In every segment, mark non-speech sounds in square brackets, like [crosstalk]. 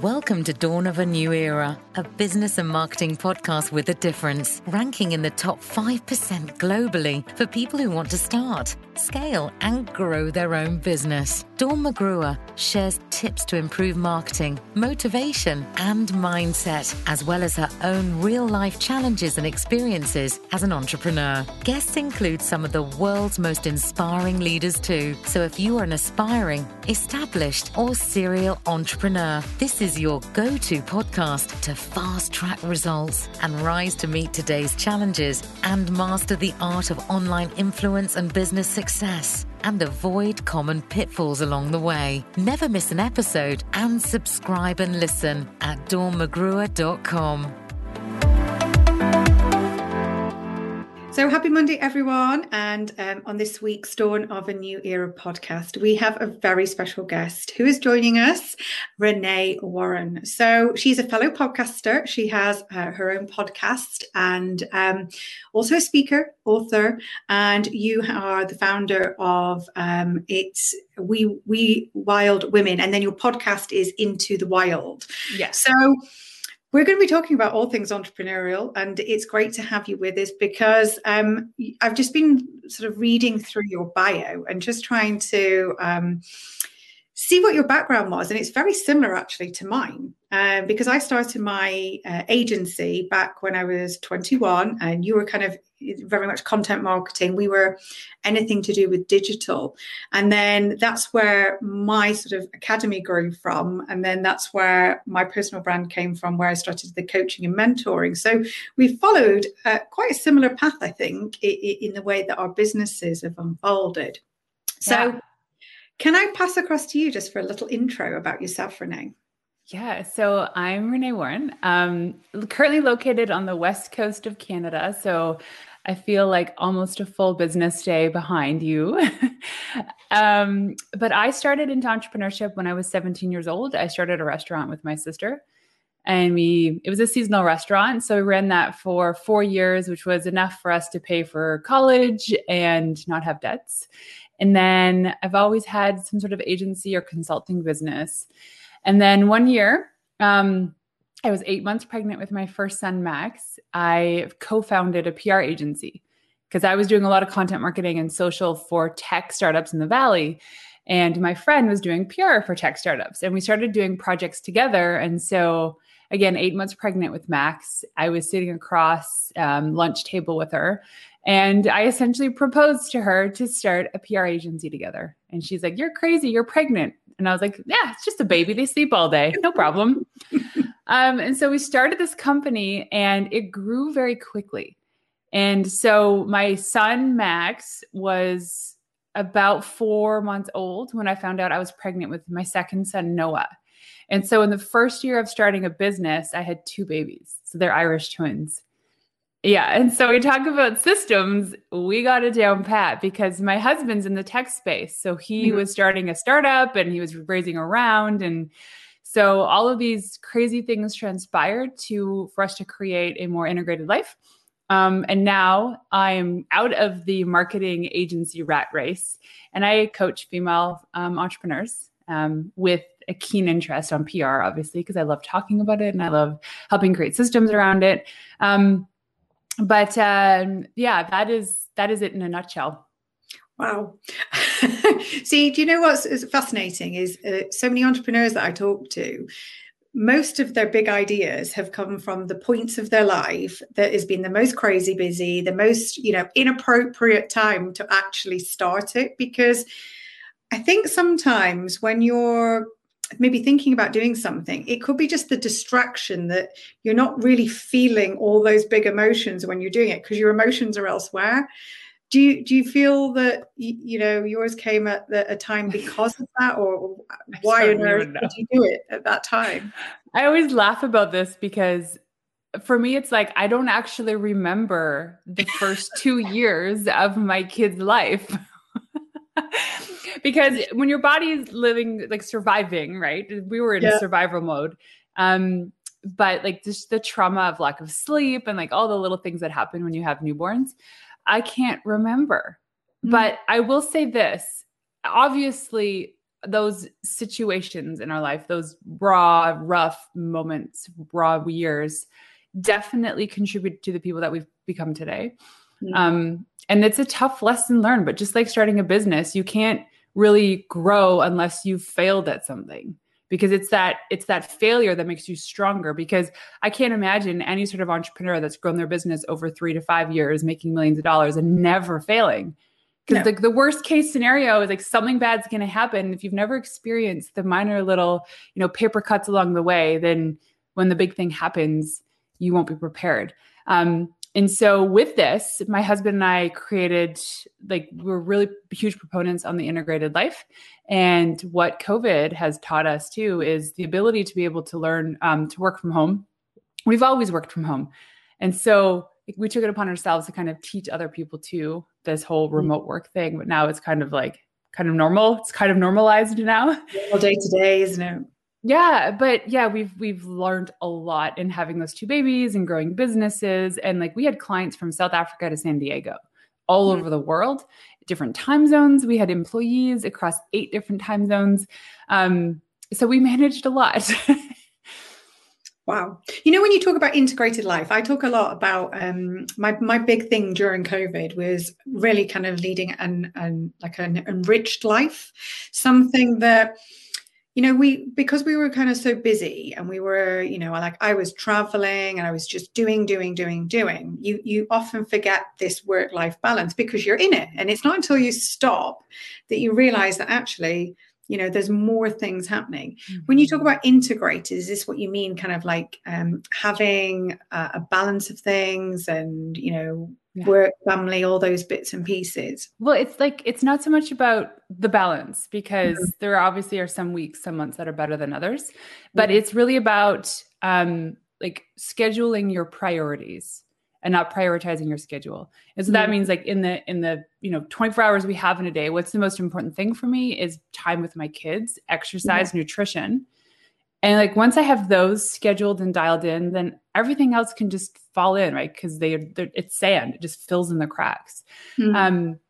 Welcome to Dawn of a New Era, a business and marketing podcast with a difference, ranking in the top 5% globally for people who want to start, scale, and grow their own business. Dawn McGruer shares tips to improve marketing, motivation, and mindset, as well as her own real life challenges and experiences as an entrepreneur. Guests include some of the world's most inspiring leaders, too. So if you are an aspiring, established, or serial entrepreneur, this is your go to podcast to fast track results and rise to meet today's challenges and master the art of online influence and business success and avoid common pitfalls along the way. Never miss an episode and subscribe and listen at dawnmcgruer.com. So happy Monday, everyone. And um, on this week's Dawn of a New Era podcast, we have a very special guest who is joining us, Renee Warren. So she's a fellow podcaster. She has uh, her own podcast and um, also a speaker, author. And you are the founder of um, It's We We Wild Women. And then your podcast is Into the Wild. Yes. So we're going to be talking about all things entrepreneurial, and it's great to have you with us because um, I've just been sort of reading through your bio and just trying to um, see what your background was. And it's very similar actually to mine uh, because I started my uh, agency back when I was 21, and you were kind of very much content marketing. We were anything to do with digital. And then that's where my sort of academy grew from. And then that's where my personal brand came from, where I started the coaching and mentoring. So we followed uh, quite a similar path, I think, in, the way that our businesses have unfolded. So, yeah. can I pass across to you just for a little intro about yourself, Renee? Yeah, so I'm Renee Warren, um, currently located on the west coast of Canada. So I feel like almost a full business day behind you. [laughs] um, but I started into entrepreneurship when I was 17 years old. I started a restaurant with my sister and we it was a seasonal restaurant so we ran that for four years which was enough for us to pay for college and not have debts and then i've always had some sort of agency or consulting business and then one year um, I was eight months pregnant with my first son, Max. I co founded a PR agency because I was doing a lot of content marketing and social for tech startups in the Valley. And my friend was doing PR for tech startups. And we started doing projects together. And so, again, eight months pregnant with Max, I was sitting across um, lunch table with her. And I essentially proposed to her to start a PR agency together. And she's like, You're crazy. You're pregnant. And I was like, Yeah, it's just a baby. They sleep all day. No problem. [laughs] Um, and so we started this company and it grew very quickly. And so my son, Max, was about four months old when I found out I was pregnant with my second son, Noah. And so in the first year of starting a business, I had two babies. So they're Irish twins. Yeah. And so we talk about systems. We got it down pat because my husband's in the tech space. So he mm-hmm. was starting a startup and he was raising around and so all of these crazy things transpired to for us to create a more integrated life. Um, and now I'm out of the marketing agency rat race, and I coach female um, entrepreneurs um, with a keen interest on PR, obviously, because I love talking about it and I love helping create systems around it. Um, but uh, yeah, that is that is it in a nutshell. Wow. [laughs] See, do you know what's fascinating is uh, so many entrepreneurs that I talk to, most of their big ideas have come from the points of their life that has been the most crazy busy, the most, you know, inappropriate time to actually start it. Because I think sometimes when you're maybe thinking about doing something, it could be just the distraction that you're not really feeling all those big emotions when you're doing it because your emotions are elsewhere. Do you do you feel that you know yours came at the, a time because of that or [laughs] why on earth did you do it at that time? [laughs] I always laugh about this because for me it's like i don't actually remember the first two years of my kid's life [laughs] because when your body is living like surviving right we were in yeah. survival mode um but like just the trauma of lack of sleep and like all the little things that happen when you have newborns I can't remember. Mm-hmm. But I will say this obviously, those situations in our life, those raw, rough moments, raw years, definitely contribute to the people that we've become today. Mm-hmm. Um, and it's a tough lesson learned, but just like starting a business, you can't really grow unless you've failed at something because it's that it's that failure that makes you stronger because i can't imagine any sort of entrepreneur that's grown their business over three to five years making millions of dollars and never failing because no. the, the worst case scenario is like something bad's going to happen if you've never experienced the minor little you know paper cuts along the way then when the big thing happens you won't be prepared um, and so with this, my husband and I created like we're really huge proponents on the integrated life. And what COVID has taught us too is the ability to be able to learn um, to work from home. We've always worked from home. And so we took it upon ourselves to kind of teach other people too this whole mm-hmm. remote work thing. But now it's kind of like kind of normal. It's kind of normalized now. All day to day, isn't it? Yeah but yeah we've we've learned a lot in having those two babies and growing businesses. And like we had clients from south africa to san diego all mm-hmm. over the world different time zones. We had employees across eight different time zones. Um, so we managed a lot. [laughs] Wow. You know, when you talk about integrated life, I talk a lot about um, my my big thing during COVID was really kind of leading an, an like an enriched life, something that you know we because we were kind of so busy and we were you know like i was traveling and i was just doing doing doing doing you you often forget this work life balance because you're in it and it's not until you stop that you realize that actually you know there's more things happening when you talk mm-hmm. about integrated is this what you mean kind of like um, having a, a balance of things and you know yeah. work family all those bits and pieces well it's like it's not so much about the balance because mm-hmm. there obviously are some weeks some months that are better than others but mm-hmm. it's really about um like scheduling your priorities and not prioritizing your schedule and so that means like in the in the you know 24 hours we have in a day what's the most important thing for me is time with my kids exercise nutrition and like once I have those scheduled and dialed in, then everything else can just fall in, right? Because they it's sand; it just fills in the cracks. Mm-hmm. Um,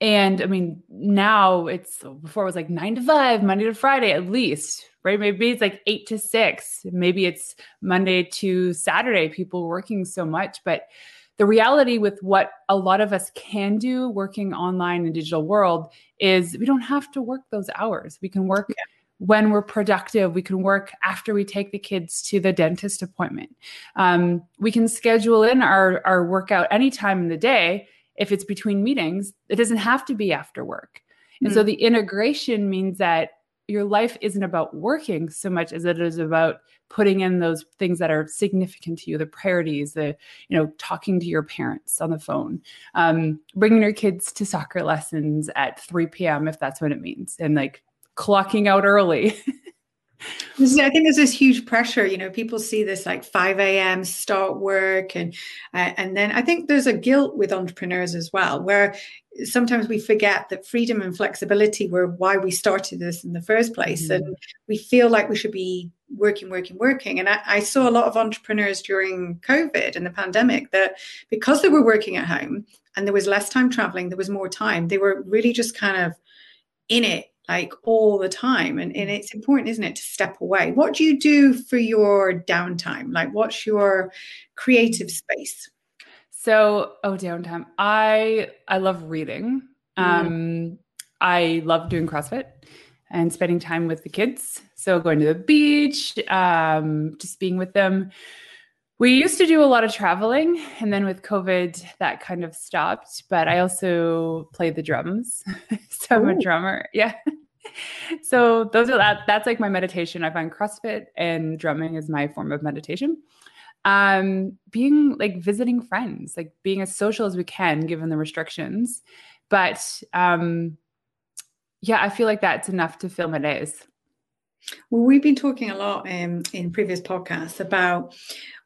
and I mean, now it's before it was like nine to five, Monday to Friday at least, right? Maybe it's like eight to six. Maybe it's Monday to Saturday. People working so much, but the reality with what a lot of us can do working online in digital world is we don't have to work those hours. We can work. Yeah when we're productive. We can work after we take the kids to the dentist appointment. Um, we can schedule in our, our workout anytime in the day. If it's between meetings, it doesn't have to be after work. And mm-hmm. so the integration means that your life isn't about working so much as it is about putting in those things that are significant to you the priorities the you know talking to your parents on the phone um, bringing your kids to soccer lessons at 3 p.m if that's what it means and like clocking out early. [laughs] I think there's this huge pressure. You know, people see this like 5 a.m. start work, and uh, and then I think there's a guilt with entrepreneurs as well, where sometimes we forget that freedom and flexibility were why we started this in the first place, mm-hmm. and we feel like we should be working, working, working. And I, I saw a lot of entrepreneurs during COVID and the pandemic that because they were working at home and there was less time traveling, there was more time. They were really just kind of in it like all the time and, and it's important isn't it to step away. What do you do for your downtime? Like what's your creative space? So oh downtime. I i love reading. Mm. um i love doing crossfit and spending time with the kids. So going to the beach um just being with them. We used to do a lot of traveling and then with covid that kind of stopped but i also play the drums. [laughs] So i'm a drummer. Yeah [laughs] so those are that that's like my meditation. I find crossfit and drumming is my form of meditation. Um being like visiting friends like being as social as we can given the restrictions. But um yeah i feel like that's enough to fill my days. Well, we've been talking a lot um, in previous podcasts about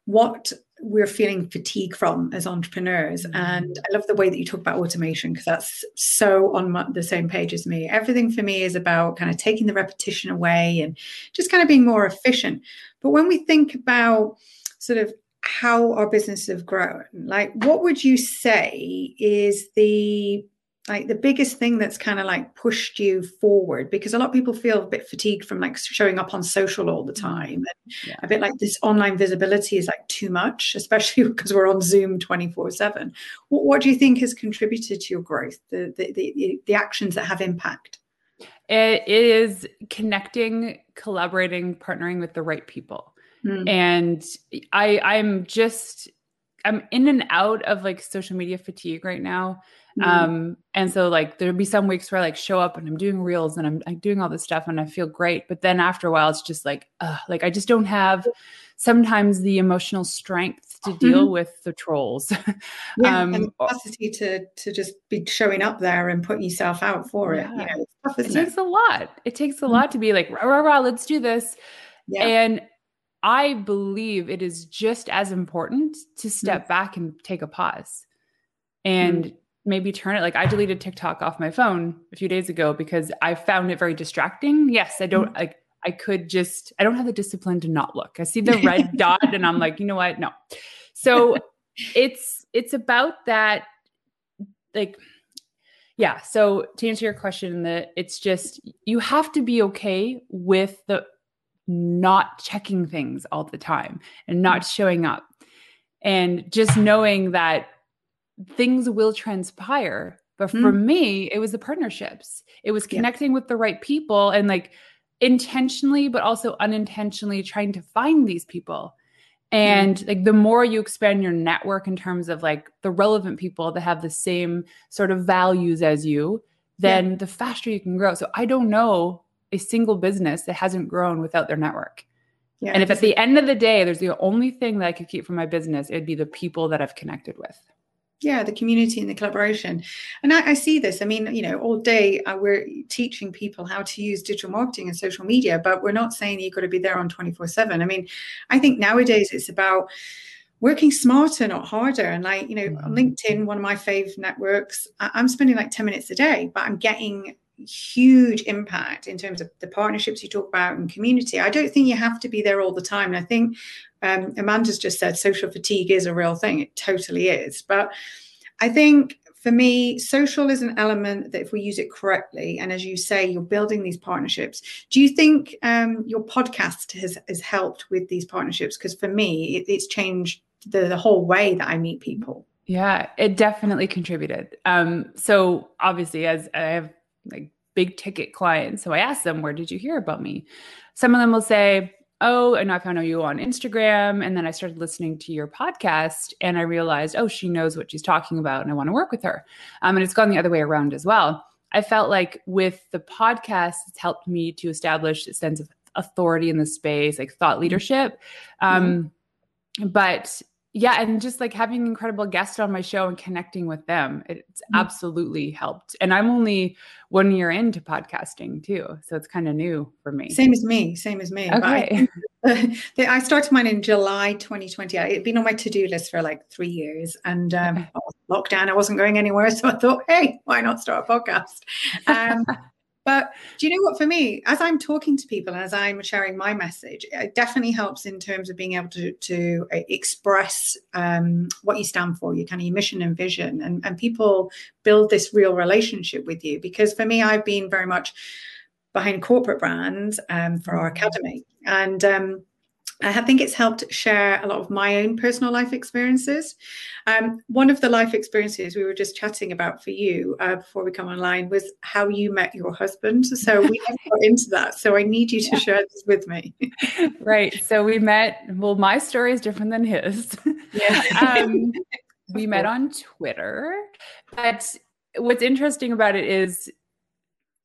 what we're feeling fatigue from as entrepreneurs. Mm-hmm. And I love the way that you talk about automation because that's so on my, the same page as me. Everything for me is about kind of taking the repetition away and just kind of being more efficient. But when we think about sort of how our businesses have grown, like what would you say is the like the biggest thing that's kind of like pushed you forward because a lot of people feel a bit fatigued from like showing up on social all the mm. time and yeah. a bit like this online visibility is like too much especially [laughs] because we're on zoom 24 7 what, what, do you think has contributed to your growth the, the the, the actions that have impact it is connecting collaborating partnering with the right people mm. and i i'm just i'm in and out of like social media fatigue right now Mm-hmm. Um, and so like there'd be some weeks where I like show up and I'm doing reels and I'm, I'm doing all this stuff and I feel great. But then after a while, it's just like, uh, like I just don't have sometimes the emotional strength to deal mm-hmm. with the trolls. [laughs] yeah, um, and the capacity to to just be showing up there and putting yourself out for yeah. it. You know, tough, it takes it? a lot. It takes a mm-hmm. lot to be like, rah, rah, rah, let's do this. Yeah. And I believe it is just as important to step mm-hmm. back and take a pause and mm maybe turn it like I deleted TikTok off my phone a few days ago because I found it very distracting. Yes, I don't mm-hmm. like I could just I don't have the discipline to not look. I see the red [laughs] dot and I'm like, you know what? No. So [laughs] it's it's about that like yeah, so to answer your question that it's just you have to be okay with the not checking things all the time and not showing up. And just knowing that things will transpire. But for mm. me, it was the partnerships. It was connecting yeah. with the right people and like intentionally, but also unintentionally trying to find these people. And mm. like the more you expand your network in terms of like the relevant people that have the same sort of values as you, then yeah. the faster you can grow. So I don't know a single business that hasn't grown without their network. Yeah, and if at the end of the day, there's the only thing that I could keep from my business, it'd be the people that I've connected with yeah the community and the collaboration. And I, I, see this. I mean you know all day uh, we're teaching people how to use digital marketing and social media but we're not saying you've got to be there on 24 7 i mean i think nowadays it's about working smarter not harder. And like you know mm-hmm. linkedin one of my fave networks I, i'm spending like 10 minutes a day but i'm getting huge impact in terms of the partnerships you talk about and community. I don't think you have to be there all the time. And I think um, Amanda's just said social fatigue is a real thing. It totally is. But I think for me, social is an element that if we use it correctly, and as you say, you're building these partnerships. Do you think um, your podcast has, has helped with these partnerships? Because for me, it, it's changed the, the whole way that I meet people. Yeah, it definitely contributed. Um, so obviously, as I have like big ticket clients. So I asked them, where did you hear about me? Some of them will say, oh, and I found you on Instagram. And then I started listening to your podcast and I realized, oh, she knows what she's talking about and I want to work with her. Um, and it's gone the other way around as well. I felt like with the podcast, it's helped me to establish a sense of authority in the space, like thought leadership. Um, mm-hmm. But yeah and just like having incredible guests on my show and connecting with them it's mm-hmm. absolutely helped. And i'm only one year into podcasting too so it's kind of new for me. Same as me same as me. Okay. I, [laughs] I, started mine in july 2020 it'd been on my to-do list for like three years and um, okay. lockdown i wasn't going anywhere [laughs] so i thought hey why not start a podcast? Um, [laughs] But do you know what? For me, as I'm talking to people and as I'm sharing my message, it definitely helps in terms of being able to, to uh, express um, what you stand for, your kind of your mission and vision, and, and people build this real relationship with you. Because for me, I've been very much behind corporate brands um, for our mm-hmm. academy, and um, I think it's helped share a lot of my own personal life experiences. Um, one of the life experiences we were just chatting about for you uh, before we come online was how you met your husband. So we [laughs] have got into that. So I need you to yeah. share this with me. [laughs] right. So we met, well, my story is different than his. Yeah. [laughs] um, we met on Twitter. But what's interesting about it is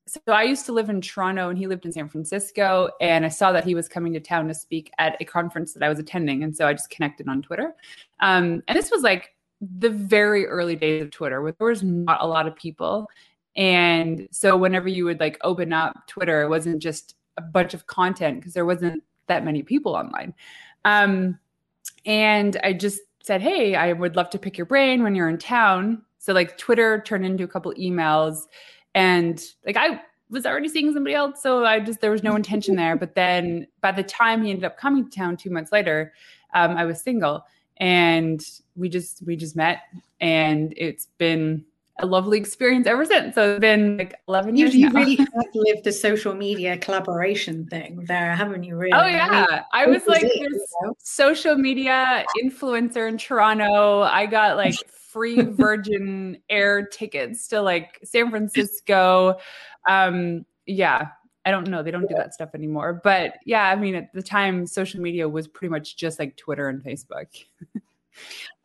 so I used to live in Toronto and he lived in San Francisco. And I saw that he was coming to town to speak at a conference that I was attending. And so I just connected on Twitter. Um, and this was like the very early days of Twitter where there was not a lot of people. And so whenever you would like open up Twitter, it wasn't just a bunch of content because there wasn't that many people online. Um, and I just said, Hey, I would love to pick your brain when you're in town. So like Twitter turned into a couple emails and like I was already seeing somebody else, so I just there was no intention there. But then by the time he ended up coming to town two months later, um, I was single, and we just we just met, and it's been a lovely experience ever since. So it's been like 11 years. You, you really [laughs] have lived the social media collaboration thing there, haven't you? Really? Oh, yeah. I, mean, I was like it, this you know? social media influencer in Toronto. I got like free Virgin Air tickets to like San Francisco. Um, yeah, I don't know. They don't do that stuff anymore. But yeah, I mean, at the time, social media was pretty much just like Twitter and Facebook. [laughs]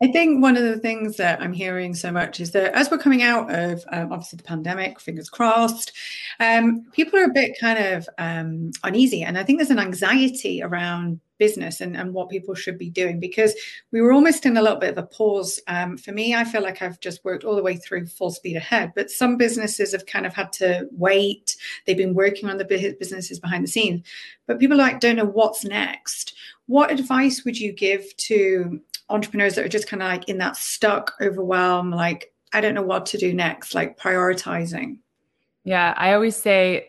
I think one of the things that I'm hearing so much is that as we're coming out of um, obviously the pandemic, fingers crossed, um, people are a bit kind of um, uneasy. And I think there's an anxiety around business and, and what people should be doing because we were almost in a little bit of a pause. Um, for me, I feel like I've just worked all the way through full speed ahead, but some businesses have kind of had to wait. They've been working on the businesses behind the scenes, but people like don't know what's next. What advice would you give to entrepreneurs that are just kind of like in that stuck, overwhelmed, like, I don't know what to do next, like prioritizing? Yeah, I always say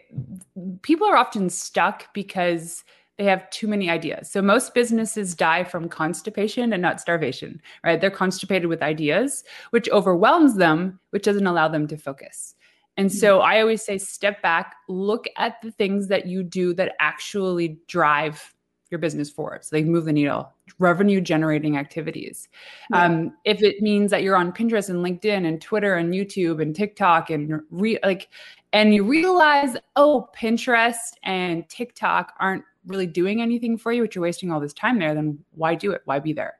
people are often stuck because they have too many ideas. So most businesses die from constipation and not starvation, right? They're constipated with ideas, which overwhelms them, which doesn't allow them to focus. And so mm-hmm. I always say step back, look at the things that you do that actually drive your business forward. So they move the needle, revenue generating activities. Yeah. Um, if it means that you're on Pinterest and LinkedIn and Twitter and YouTube and TikTok and re- like, and you realize, oh, Pinterest and TikTok aren't really doing anything for you, but you're wasting all this time there, then why do it? Why be there?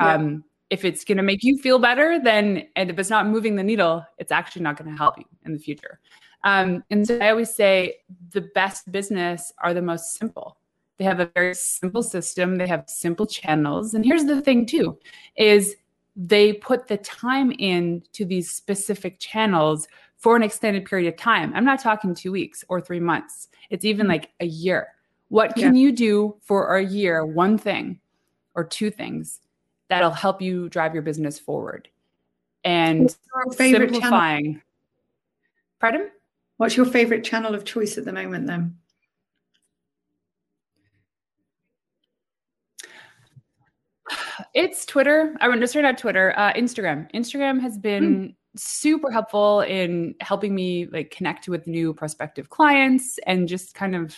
Yeah. Um, if it's going to make you feel better, then, and if it's not moving the needle, it's actually not going to help you in the future. Um, and so I always say the best business are the most simple. They have a very simple system. They have simple channels. And here's the thing too, is they put the time in to these specific channels for an extended period of time. I'm not talking two weeks or three months. It's even mm-hmm. like a year. What can yeah. you do for a year, one thing or two things that'll help you drive your business forward? And simplifying. Channel? Pardon? What's your favorite channel of choice at the moment then? It's Twitter. I went to start out Twitter, uh, Instagram. Instagram has been mm. super helpful in helping me like connect with new prospective clients and just kind of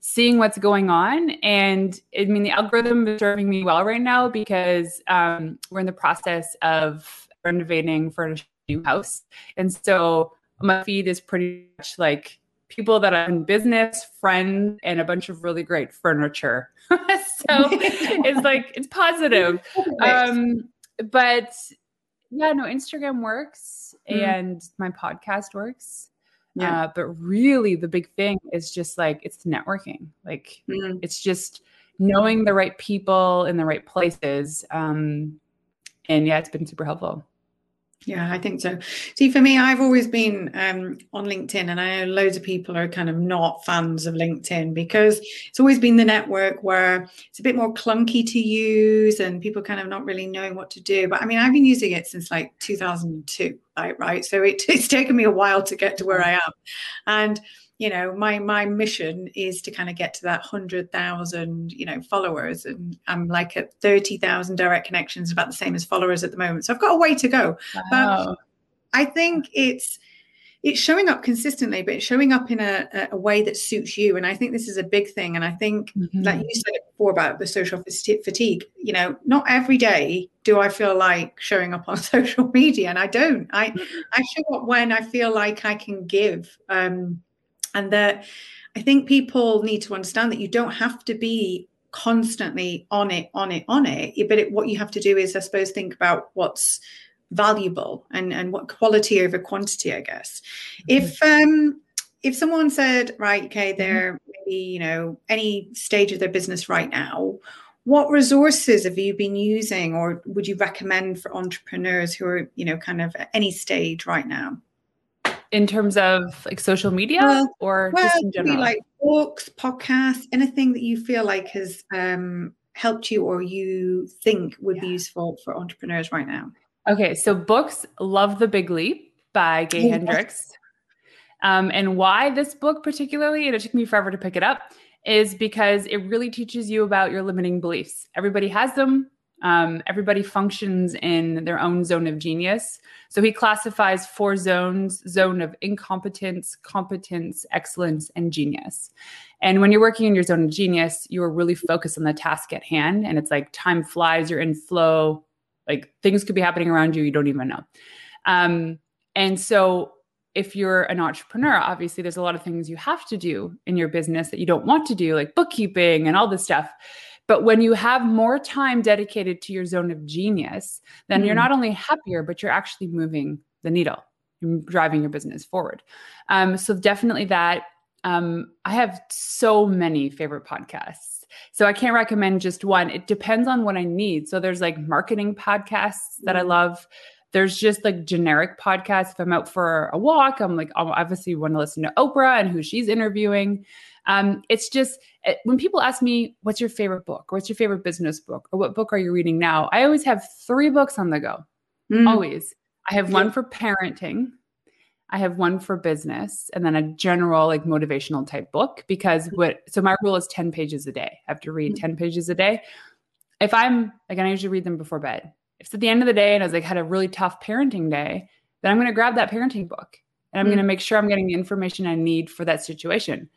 seeing what's going on. And I mean, the algorithm is serving me well right now because um, we're in the process of renovating for a new house. And so my feed is pretty much like people that are in business, friends, and a bunch of really great furniture. [laughs] so [laughs] it's like, it's positive. Um, but yeah, no, Instagram works mm. and my podcast works. Yeah. Uh, but really, the big thing is just like it's networking. Like mm-hmm. it's just knowing the right people in the right places. Um, and yeah, it's been super helpful. Yeah, I think so. See, for me, I've always been um, on LinkedIn, and I know loads of people are kind of not fans of LinkedIn because it's always been the network where it's a bit more clunky to use, and people kind of not really knowing what to do. But I mean, I've been using it since like 2002, right? Right. So it, [laughs] it's taken me a while to get to where mm. I am, and you know my my mission is to kind of get to that 100,000 you know followers and I'm like at 30,000 direct connections about the same as followers at the moment so I've got a way to go wow. but I think it's it's showing up consistently but it's showing up in a, a way that suits you and I think this is a big thing and I think mm-hmm. like you said before about the social fatigue you know not every day do I feel like showing up on [laughs] social media and I don't I mm-hmm. I show up when I feel like I can give um and that I think people need to understand that you don't have to be constantly on it, on it, on it. But it, what you have to do is, I suppose, think about what's valuable and and what quality over quantity. I guess mm-hmm. if um if someone said, right, okay, mm-hmm. they're maybe you know any stage of their business right now. What resources have you been using, or would you recommend for entrepreneurs who are, you know, kind of at any stage right now? in terms of like social media well, or well, just in general? Like books, podcasts, anything that you feel like has um, helped you or you think would yeah. be useful for entrepreneurs right now? Okay, so books, Love the Big Leap by Gay Hendricks. Um, and why this book particularly, and it took me forever to pick it up, is because it really teaches you about your limiting beliefs. Everybody has them. Um, everybody functions in their own zone of genius. So he classifies four zones zone of incompetence, competence, excellence, and genius. And when you're working in your zone of genius, you are really focused on the task at hand. And it's like time flies, you're in flow, like things could be happening around you, you don't even know. Um, and so if you're an entrepreneur, obviously there's a lot of things you have to do in your business that you don't want to do, like bookkeeping and all this stuff. But when you have more time dedicated to your zone of genius, then mm. you're not only happier, but you're actually moving the needle, you're driving your business forward. Um, so definitely that. Um, I have so many favorite podcasts. So I can't recommend just one. It depends on what I need. So there's like marketing podcasts that I mm. love. There's just like generic podcasts. If I'm out for a walk, I'm like, I obviously want to listen to Oprah and who she's interviewing. Um, it's just eh, when people ask me, what's your favorite book? Or what's your favorite business book? Or what book are you reading now? I always have three books on the go. Mm. Always. I have one for parenting. I have one for business and then a general like motivational type book because what so my rule is 10 pages a day. I have to read mm. 10 pages a day. If I'm again, I usually read them before bed. If it's at the end of the day and I was like had a really tough parenting day, then I'm going to grab that parenting book and I'm mm. going to make sure I'm getting the information I need for that situation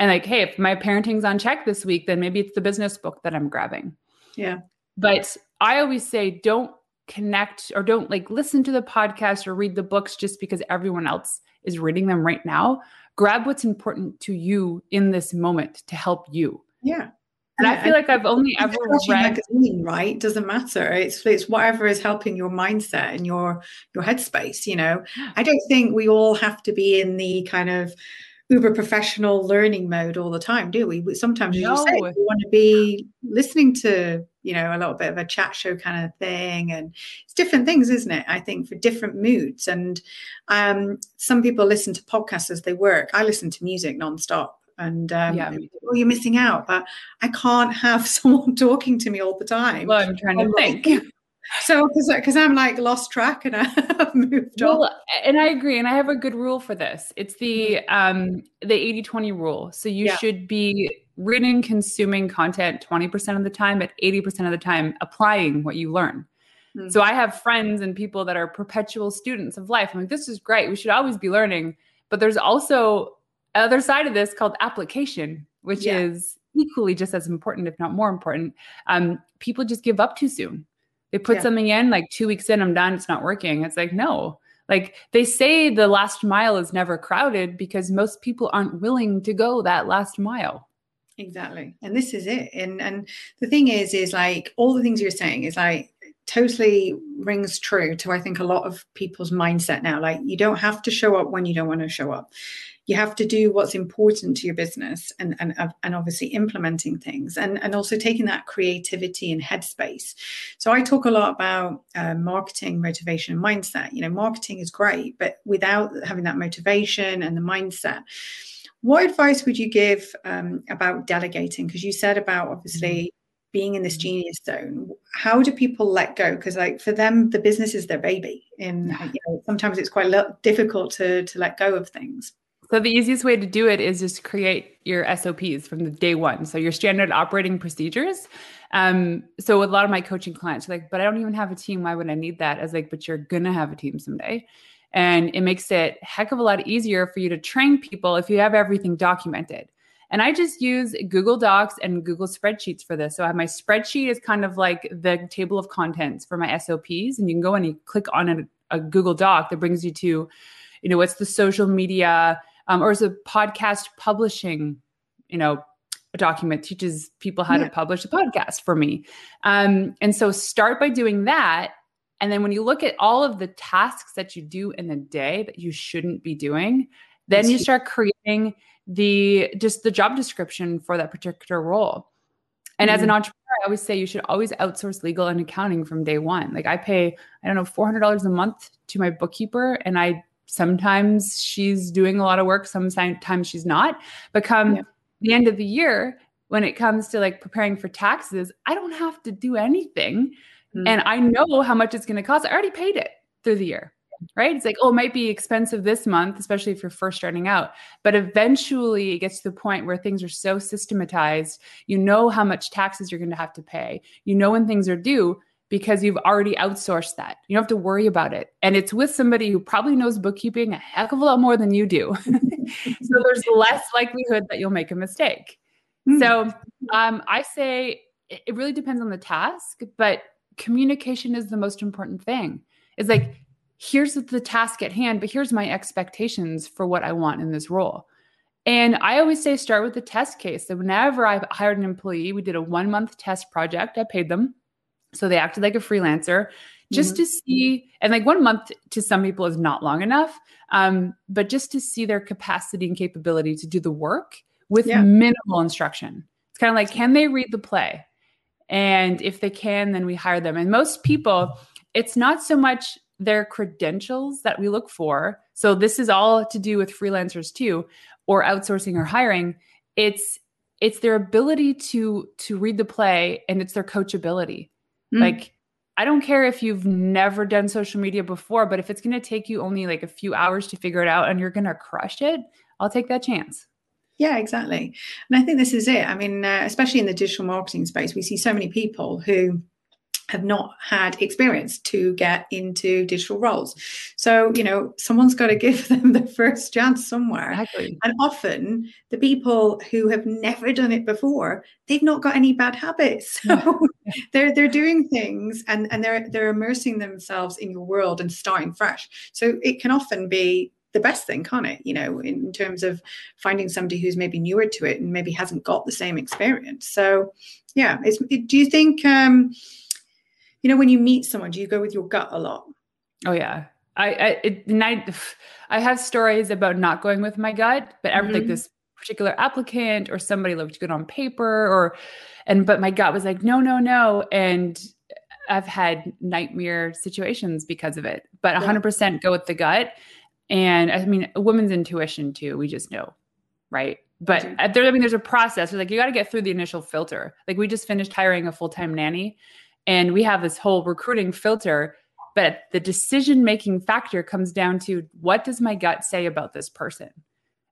and like hey if my parenting's on check this week then maybe it's the business book that i'm grabbing yeah but i always say don't connect or don't like listen to the podcast or read the books just because everyone else is reading them right now grab what's important to you in this moment to help you yeah and yeah, I feel like I've only ever read magazine, right? Doesn't matter. It's it's whatever is helping your mindset and your your headspace. You know, I don't think we all have to be in the kind of uber professional learning mode all the time, do we? Sometimes, no. you say, we want to be listening to, you know, a little bit of a chat show kind of thing. And it's different things, isn't it? I think for different moods. And um, some people listen to podcasts as they work. I listen to music nonstop. And um, yeah. oh, you're missing out. But I can't have [laughs] someone talking to me all the time. Well, I'm trying to think. So, because I'm like lost track and [laughs] I've moved well, on. And I agree. And I have a good rule for this. It's the mm-hmm. um the 80-20 rule. So you yeah. should be reading, consuming content 20% of the time, but 80% of the time applying what you learn. Mm-hmm. So I have friends and people that are perpetual students of life. I'm like, this is great. We should always be learning. But there's also other side of this called application, which yeah. is equally just as important, if not more important. Um, people just give up too soon they put yeah. something in like two weeks in, I'm done, it's not working. It's like, no. Like they say the last mile is never crowded because most people aren't willing to go that last mile. Exactly. And this is it. And and the thing is, is like all the things you're saying is like totally rings true to I think a lot of people's mindset now. Like you don't have to show up when you don't want to show up. You have to do what's important to your business and and, and obviously implementing things and, and also taking that creativity and headspace. So i talk a lot about uh, marketing motivation and mindset. You know marketing is great but without having that motivation and the mindset what advice would you give um, about delegating? Because you said about obviously mm-hmm being in this genius zone how do people let go because like for them the business is their baby and you know, sometimes it's quite difficult to to let go of things so the easiest way to do it is just create your SOPs from the day one. So your standard operating procedures. Um, so with a lot of my coaching clients, like, but I don't even have a team. Why would I need that? I was like, but you're gonna have a team someday. And it makes it heck of a lot easier for you to train people if you have everything documented. And I just use Google Docs and Google spreadsheets for this. So I have my spreadsheet is kind of like the table of contents for my SOPs. And you can go and you click on a, a Google Doc that brings you to, you know, what's the social media um, or is a podcast publishing, you know, a document teaches people how yeah. to publish a podcast for me. Um, and so start by doing that. And then when you look at all of the tasks that you do in the day that you shouldn't be doing, then you start creating the just the job description for that particular role. And mm-hmm. as an mm-hmm. entrepreneur, I always say you should always outsource legal and accounting from day one. Like I pay, I don't know, $400 a month to my bookkeeper and I sometimes she's doing a lot of work sometimes she's not but come yeah. the end of the year when it comes to like preparing for taxes i don't have to do anything mm-hmm. and i know how much it's going to cost i already paid it through the year right it's like oh it might be expensive this month especially if you're first starting out but eventually it gets to the point where things are so systematized you know how much taxes you're going to have to pay you know when things are due because you've already outsourced that. You don't have to worry about it. And it's with somebody who probably knows bookkeeping a heck of a lot more than you do. [laughs] so there's less likelihood that you'll make a mistake. Mm. So um, I say it really depends on the task, but communication is the most important thing. It's like, here's the task at hand, but here's my expectations for what I want in this role. And I always say start with the test case. So whenever I hired an employee, we did a one month test project. I paid them. So they acted like a freelancer just mm-hmm. to see, and like one month to some people is not long enough, um, but just to see their capacity and capability to do the work with yeah. minimal instruction. It's kind of like, can they read the play? And if they can, then we hire them. And most people, it's not so much their credentials that we look for. So this is all to do with freelancers too, or outsourcing or hiring. It's it's their ability to to read the play and it's their coachability. Mm. Like I don't care if you've never done social media before, but if it's going to take you only like a few hours to figure it out and you're going to crush it, I'll take that chance. Yeah, exactly. And I think this is it. I mean, uh, especially in the digital marketing space, we see so many people who have not had experience to get into digital roles. So, you know, someone's got to give [laughs] them the first chance somewhere. Exactly. And often the people who have never done it before, they've not got any bad habits. [laughs] So they're they're doing things and, and they're they're immersing themselves in your world and starting fresh. So it can often be the best thing, can't it? You know, in terms of finding somebody who's maybe newer to it and maybe hasn't got the same experience. So, yeah, it's, it, do you think, um, you know, when you meet someone, do you go with your gut a lot? Oh yeah, I I, it, I, I have stories about not going with my gut, but mm-hmm. like this particular applicant or somebody looked good on paper or, and but my gut was like no no no and. I've had nightmare situations because of it, but 100% go with the gut and I mean, a woman's intuition too, we just know, right? But there, I mean, there's a process. like you got to get through the initial filter. Like we just finished hiring a full time nanny, and we have this whole recruiting filter. But the decision making factor comes down to what does my gut say about this person?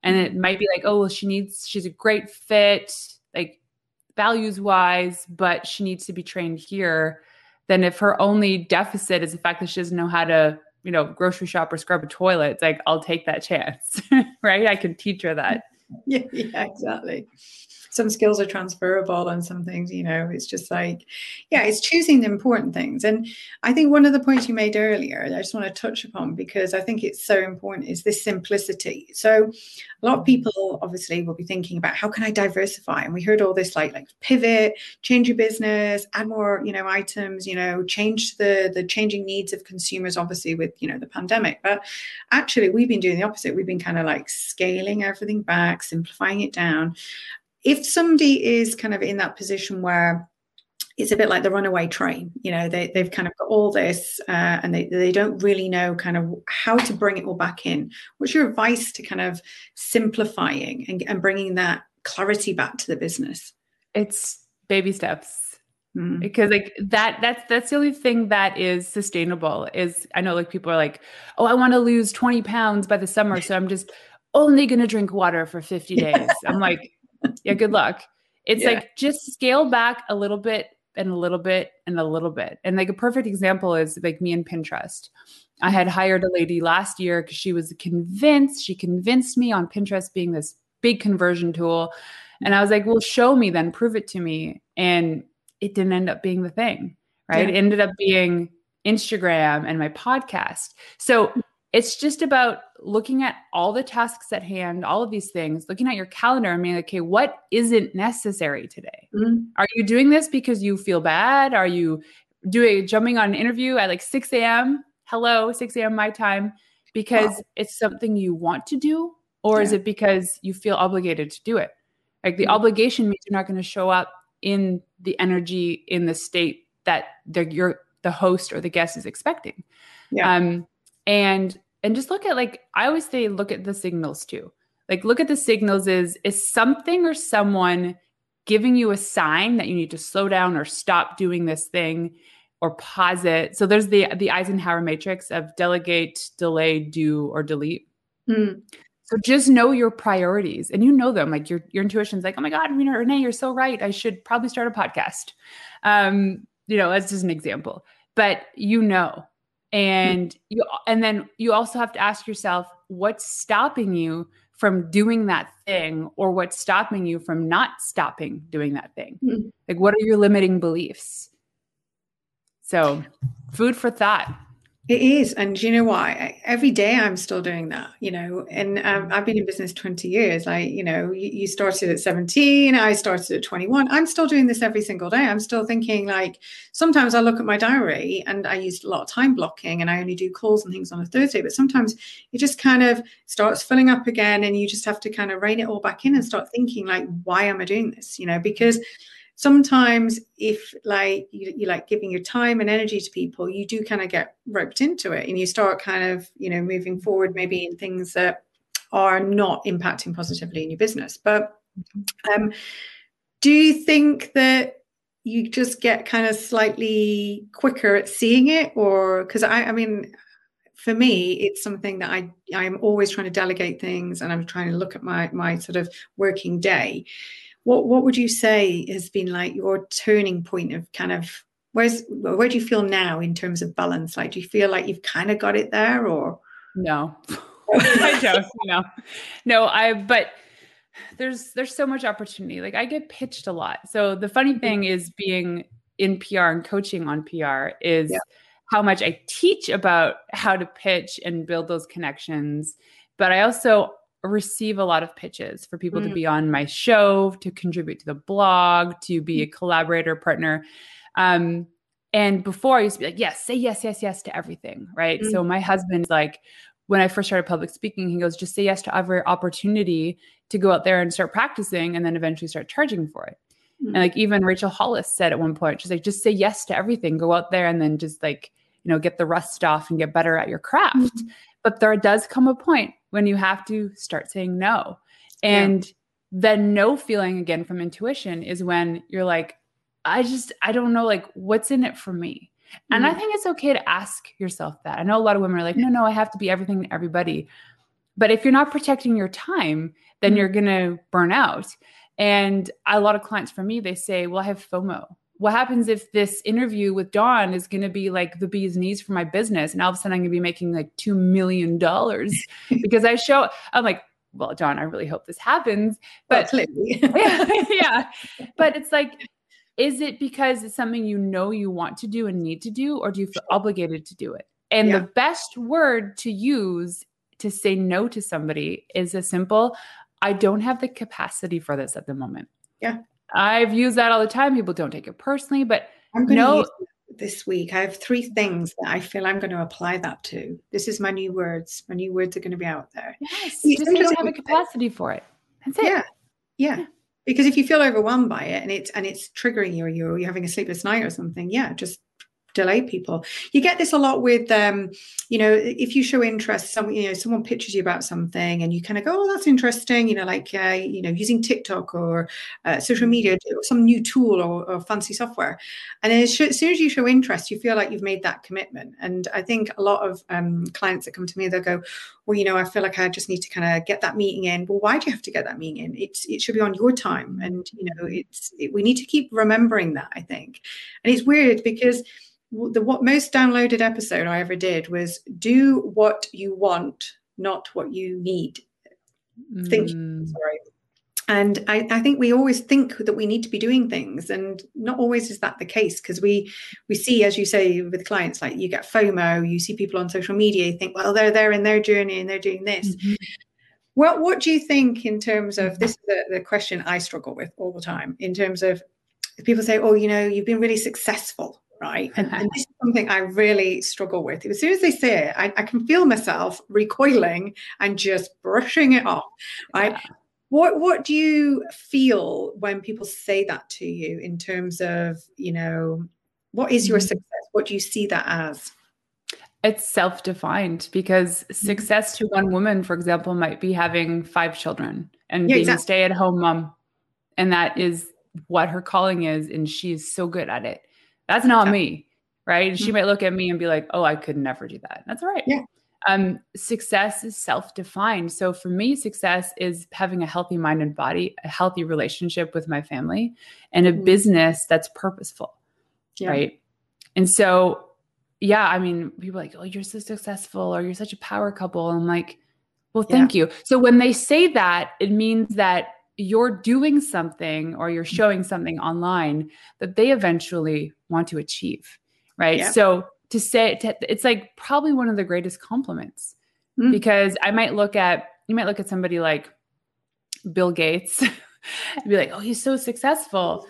And it might be like, oh, well, she needs, she's a great fit, like values wise, but she needs to be trained here. Then if her only deficit is the fact that she doesn't know how to you know, grocery shop or scrub a toilet, it's like, I'll take that chance, [laughs] right? I can teach her that. Yeah, [laughs] yeah, exactly some skills are transferable and some things you know it's just like yeah it's choosing the important things. And i think one of the points you made earlier i just want to touch upon because i think it's so important is this simplicity. So a lot of people obviously will be thinking about how can i diversify? And we heard all this like like pivot change your business add more you know items you know change the the changing needs of consumers obviously with you know the pandemic. But actually we've been doing the opposite. We've been kind of like scaling everything back simplifying it down if somebody is kind of in that position where it's a bit like the runaway train you know they, they've kind of got all this uh, and they, they don't really know kind of how to bring it all back in what's your advice to kind of simplifying and, and bringing that clarity back to the business? It's baby steps. Mm. because like that that's that's the only thing that is sustainable is i know like people are like oh i want to lose 20 pounds by the summer so i'm just only going to drink water for 50 [laughs] days. I'm like yeah, good luck. It's yeah. like just scale back a little bit and a little bit and a little bit. And like a perfect example is like me and Pinterest. I had hired a lady last year because she was convinced, she convinced me on Pinterest being this big conversion tool. And I was like, well, show me then, prove it to me. And it didn't end up being the thing, right? Yeah. It ended up being Instagram and my podcast. So it's just about looking at all the tasks at hand, all of these things, looking at your calendar and being like, okay, what isn't necessary today? Mm-hmm. Are you doing this because you feel bad? Are you doing jumping on an interview at like 6 a.m.? Hello, 6 a.m. my time, because wow. it's something you want to do, or yeah. is it because you feel obligated to do it? Like the mm-hmm. obligation means you're not going to show up in the energy in the state that the, you're the host or the guest is expecting. Yeah. Um, and and just look at like i always say look at the signals too. Like look at the signals is is something or someone giving you a sign that you need to slow down or stop doing this thing or pause it. So there's the the eisenhower matrix of delegate delay do or delete. Mm. so just know your priorities and you know them. Like your your intuition's like oh my god Renee, you're so right. I should probably start a podcast. Um you know, that's just an example. But you know, and you and then you also have to ask yourself what's stopping you from doing that thing? Or what's stopping you from not stopping doing that thing? Mm-hmm. like what are your limiting beliefs? So food for thought it is. And you know why? Every day I'm still doing that, you know, and um, I've been in business 20 years. I, you know, you, you, started at 17, I started at 21. I'm still doing this every single day. I'm still thinking like sometimes I look at my diary and I used a lot of time blocking and I only do calls and things on a Thursday, but sometimes it just kind of starts filling up again and you just have to kind of rein it all back in and start thinking like, why am I doing this? You know, because sometimes if like you, you like giving your time and energy to people you do kind of get roped into it and you start kind of you know moving forward maybe in things that are not impacting positively in your business. But um, do you think that you just get kind of slightly quicker at seeing it or because I, I mean for me it's something that i i'm always trying to delegate things and i'm trying to look at my my sort of working day what what would you say has been like your turning point of kind of where's where do you feel now in terms of balance? Like, do you feel like you've kind of got it there, or no? [laughs] I don't. No, no. I but there's there's so much opportunity. Like I get pitched a lot. So the funny mm-hmm. thing is being in PR and coaching on PR is. Yeah. How much I teach about how to pitch and build those connections, but I also receive a lot of pitches for people mm. to be on my show, to contribute to the blog, to be a mm. collaborator partner. Um, and before I used to be like, yes, say yes, yes, yes to everything. Right. Mm. So my husband's like, when I first started public speaking, he goes, just say yes to every opportunity to go out there and start practicing and then eventually start charging for it. Mm. And like even Rachel Hollis said at one point, she's like, just say yes to everything, go out there and then just like, you know, get the rust off and get better at your craft. Mm. But there does come a point when you have to start saying no. And yeah. the no feeling again from intuition is when you're like, I just, I don't know, like, what's in it for me? Mm-hmm. And I mm-hmm. think it's okay to ask yourself that. I know a lot of women are like, no, no, I have to be everything to everybody. But if you're not protecting your time, then mm-hmm. you're going to burn out. And a lot of clients for me, they say, well, I have FOMO what happens if this interview with Dawn is going to be like the bee's knees for my business? And all of a sudden I'm going to be making like $2 million [laughs] because I show, I'm like, well, Dawn, I really hope this happens. But [laughs] yeah, yeah. But it's like, is it because it's something you know you want to do and need to do, or do you feel obligated to do it? And yeah. the best word to use to say no to somebody is a simple, I don't have the capacity for this at the moment. Yeah. I've used that all the time. People don't take it personally, but I'm going no. to use this week. I have three things that I feel I'm going to apply that to. This is my new words. My new words are going to be out there. Yes, you just don't have a capacity for it. That's it. Yeah, yeah. Because if you feel overwhelmed by it and it's and it's triggering you, or you're, you're having a sleepless night or something, yeah, just delay people. You get this a lot with, um, you know, if you show interest, some, you know, someone pitches you about something and you kind of go, oh, that's interesting, you know, like, uh, you know, using TikTok or uh, social media, some new tool or, or fancy software. And then as, soon as you show interest, you feel like you've made that commitment. And I think a lot of um, clients that come to me, they'll go, well, you know, I feel like I just need to kind of get that meeting in. Well, why do you have to get that meeting in? It's, it should be on your time. And, you know, it's, it, we need to keep remembering that, I think. And it's weird because, the what most downloaded episode I ever did was do what you want, not what you need. Mm. Think sorry. And I, I, think we always think that we need to be doing things, and not always is that the case because we we see, as you say, with clients, like you get FOMO, you see people on social media, you think, well, they're there in their journey and they're doing this. Mm-hmm. Well, what do you think in terms of this? Is the, the question I struggle with all the time. In terms of people say, oh, you know, you've been really successful right? [laughs] And, and, this is something I really struggle with. As soon as they say it, I, I can feel myself recoiling and just brushing it off, right? Yeah. What what do you feel when people say that to you in terms of, you know, what is your mm-hmm. success? What do you see that as? It's self defined because mm-hmm. success to one woman, for example, might be having five children and yeah, being exactly. a stay at home mom. And that is what her calling is. And she is so good at it. That's not yeah. me. Right. Mm-hmm. She might look at me and be like, oh, I could never do that. That's all right. Yeah. Um, success is self defined. So for me, success is having a healthy mind and body, a healthy relationship with my family, and a mm-hmm. business that's purposeful. yeah. right? And so, yeah, I mean, people like, oh, you're so successful or you're such a power couple. I'm like, well, thank yeah. you. So when they say that, it means that you're doing something or you're showing something online that they eventually want to achieve, right? Yeah. So to say to, it's like probably one of the greatest compliments mm. because I might look at you might look at somebody like Bill Gates [laughs] and be like, "Oh, he's so successful."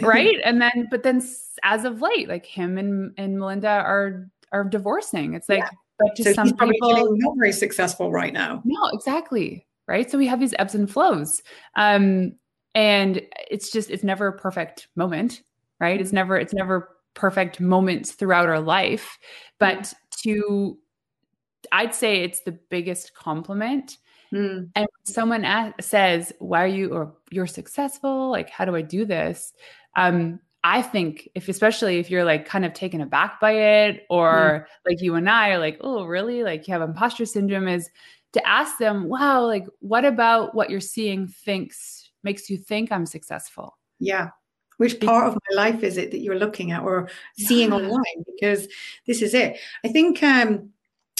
right? [laughs] And then but then as of late, like him and and Melinda are are divorcing. It's like yeah. but to so some people not very successful right now. No, exactly. Right? So we have these ebbs and flows. Um and it's just it's never a perfect moment, right? It's never it's never perfect moments throughout our life, but to I'd say it's the biggest compliment Mm. And someone asks, says, "Why are you or you're successful? Like, how do I do this?" Um, I think if, especially if you're like kind of taken aback by it, or mm. like you and I are like, "Oh, really?" Like you have imposter syndrome, is to ask them, "Wow, like what about what you're seeing thinks makes you think I'm successful?" Yeah. Which part of my life is it that you're looking at or seeing yeah. online? Because this is it. I think um,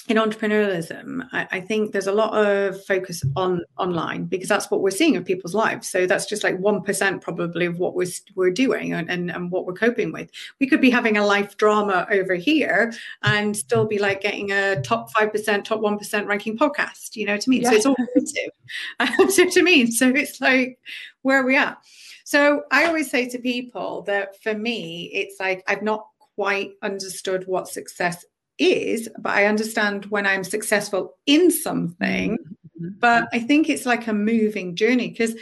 in entrepreneurialism, I, I, think there's a lot of focus on online because that's what we're seeing of people's lives. So that's just like one percent probably of what we're we're doing and, and, and what we're coping with. We could be having a life drama over here and still be like getting a top five percent, top one percent ranking podcast. You know what I mean? Yeah. So it's all relative. so to me, so it's like where are we at? So I always say to people that for me, it's like I've not quite understood what success is, but I understand when I'm successful in something. Mm-hmm. But I think it's like a moving journey because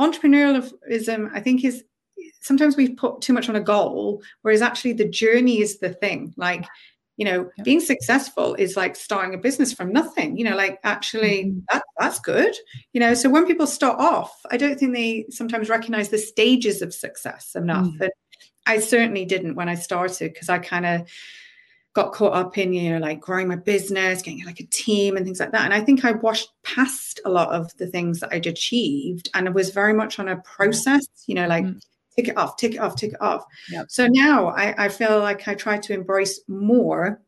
entrepreneurialism, I think, is sometimes we put too much on a goal, whereas actually the journey is the thing. Like, you know, yeah. being successful is like starting a business from nothing. You know, like actually mm-hmm. that that's good. You know, so when people start off, I don't think they sometimes recognize the stages of success enough. Mm-hmm. And I certainly didn't when I started because I kind of got caught up in you know like growing my business getting like a team and things like that and i think i washed past a lot of the things that i'd achieved and it was very much on a process you know like mm. tick it off tick it off tick it off yep. so now I, I feel like i try to embrace more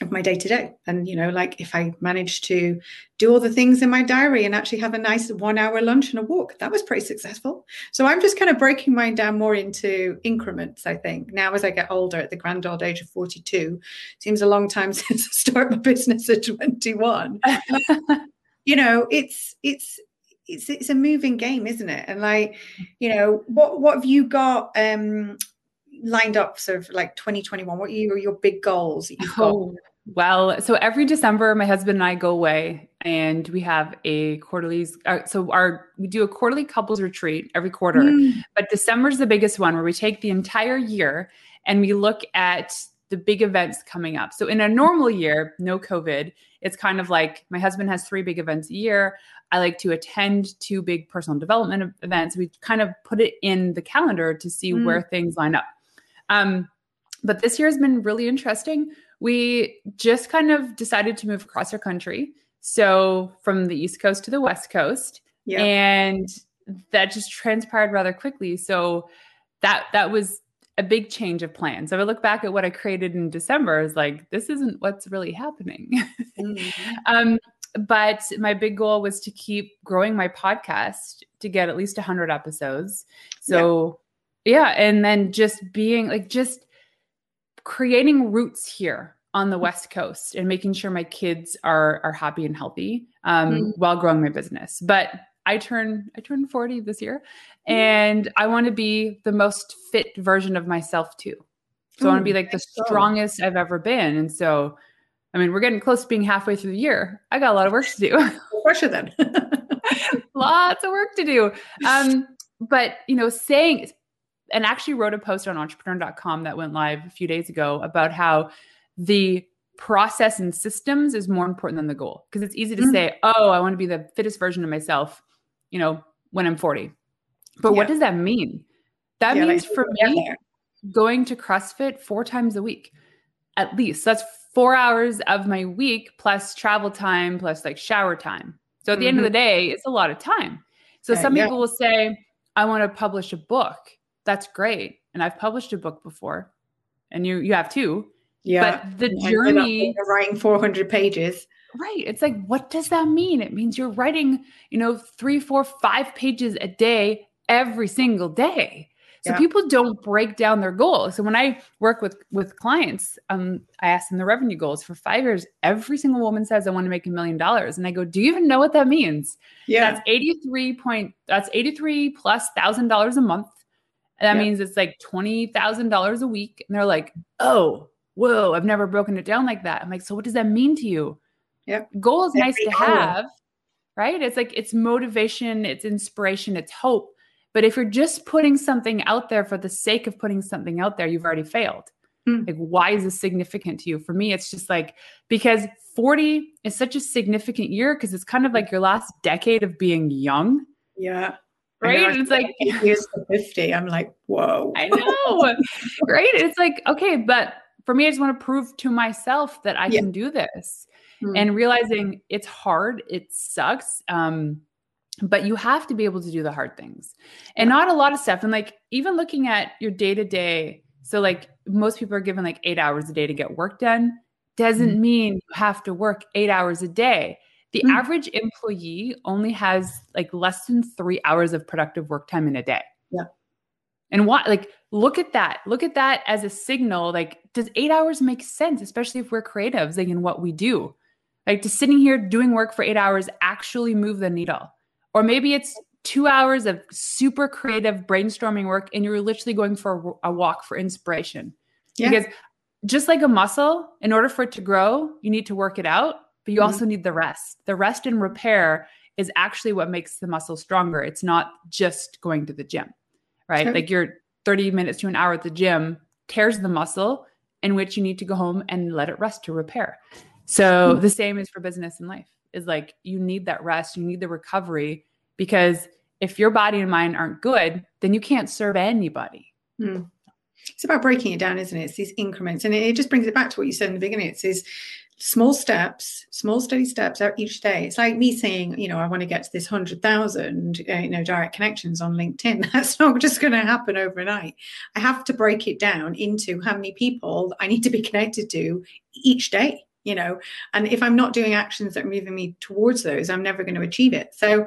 of my day to day. And, you know, like if I managed to do all the things in my diary and actually have a nice one hour lunch and a walk, that was pretty successful. So I'm just kind of breaking mine down more into increments, I think. Now, as I get older at the grand old age of 42, seems a long time [laughs] since I started my business at 21. [laughs] you know, it's, it's, it's, it's a moving game, isn't it? And like, you know, what, what have you got, um, lined up sort of like 2021 what are your, your big goals oh, well, so every December, my husband and I go away and we have a quarterly. Uh, so our we do a quarterly couples retreat every quarter, mm. but December's the biggest one where we take the entire year and we look at the big events coming up. So in a normal year, no COVID, it's kind of like my husband has three big events a year. I like to attend two big personal development events. We kind of put it in the calendar to see mm. where things line up. Um, but this year has been really interesting we just kind of decided to move across our country. So from the East Coast to the West Coast. Yeah. And that just transpired rather quickly. So that that was a big change of plans. So if I look back at what I created in December, is like, this isn't what's really happening. Mm-hmm. [laughs] um, but my big goal was to keep growing my podcast to get at least 100 episodes. So, yeah. And then just being like, just creating roots here on the mm-hmm. West Coast and making sure my kids are are happy and healthy um, mm. while growing my business. But I turn I turn 40 this year mm. and I want to be the most fit version of myself too. So mm. I want to be like the strongest I've ever been. And so I mean, we're getting close to being halfway through the year. I got a lot of work to do. [laughs] Pressure then. [laughs] Lots of work to do. Um, but you know, saying and actually wrote a post on entrepreneur.com that went live a few days ago about how the process and systems is more important than the goal because it's easy to mm say oh i want to be the fittest version of myself you know when i'm 40 but yeah. what does that mean that yeah, means like, for me going to crossfit four times a week at least so that's four hours of my week plus travel time plus like shower time so at the mm-hmm. end of the mm-hmm. day it's a lot of time so some yeah. people will say i want to publish a book that's great. And I've published a book before. and you you have two. Yeah. But the journey writing 400 pages. Right. It's like, what does that mean? It means you're writing, you know, three, four, five pages a day every single day. So yeah. people don't break down their goals. So when I work with with clients, um, I ask them the revenue goals for five years. Every single woman says I want to make a million dollars, and I go, "Do you even know what that means?" Yeah, that's eighty three point. That's eighty three plus thousand dollars a month. That yeah. means it's like twenty thousand dollars a week. And they're like, "Oh, whoa, I've never broken it down like that." I'm like, "So what does that mean to you?" Yeah, goal is nice to have, right? It's like it's motivation, it's inspiration, it's hope but if you're just putting something out there for the sake of putting something out there, you've already failed. Mm. Like, why is this significant to you? For me, it's just like because 40 is such a significant year because it's kind of like your last decade of being young. Yeah. Right. And It's like years to 50. I'm like, whoa. I know. [laughs] right. It's like, okay, but for me, I just want to prove to myself that I yeah. can do this. Mm. And realizing it's hard, it sucks. Um, but you have to be able to do the hard things and not a lot of stuff and like even looking at your day to day so like most people are given like 8 hours a day to get work done doesn't mm-hmm. mean you have to work 8 hours a day the mm-hmm. average employee only has like less than 3 hours of productive work time in a day yeah and what like look at that look at that as a signal like does 8 hours make sense especially if we're creatives like in what we do like to sitting here doing work for 8 hours actually move the needle or maybe it's two hours of super creative brainstorming work and you're literally going for a walk for inspiration. Yeah. Because just like a muscle, in order for it to grow, you need to work it out, but you mm-hmm. also need the rest. The rest and repair is actually what makes the muscle stronger. It's not just going to the gym, right? Sure. Like you're 30 minutes to an hour at the gym tears the muscle in which you need to go home and let it rest to repair. So mm-hmm. the same is for business and life is like you need that rest, you need the recovery because if your body and mind aren't good, then you can't serve anybody. Mm. It's about breaking it down, isn't it? It's these increments. And it just brings it back to what you said in the beginning. It's these small steps, small steady steps each day. It's like me saying, you know, I want to get to this 100,000, uh, you know, direct connections on LinkedIn. [laughs] That's not just going to happen overnight. I have to break it down into how many people I need to be connected to each day you know and if i'm not doing actions that are moving me towards those i'm never going to achieve it so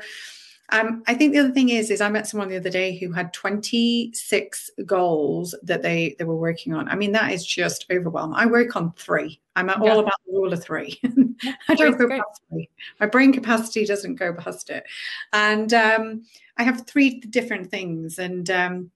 um, I think the other thing is, is I met someone the other day who had 26 goals that they they were working on. I mean, that is just overwhelming. I work on three. I'm yeah. all about the rule of three. [laughs] I don't go past three. My brain capacity doesn't go past it. And um, I have three different things, and um,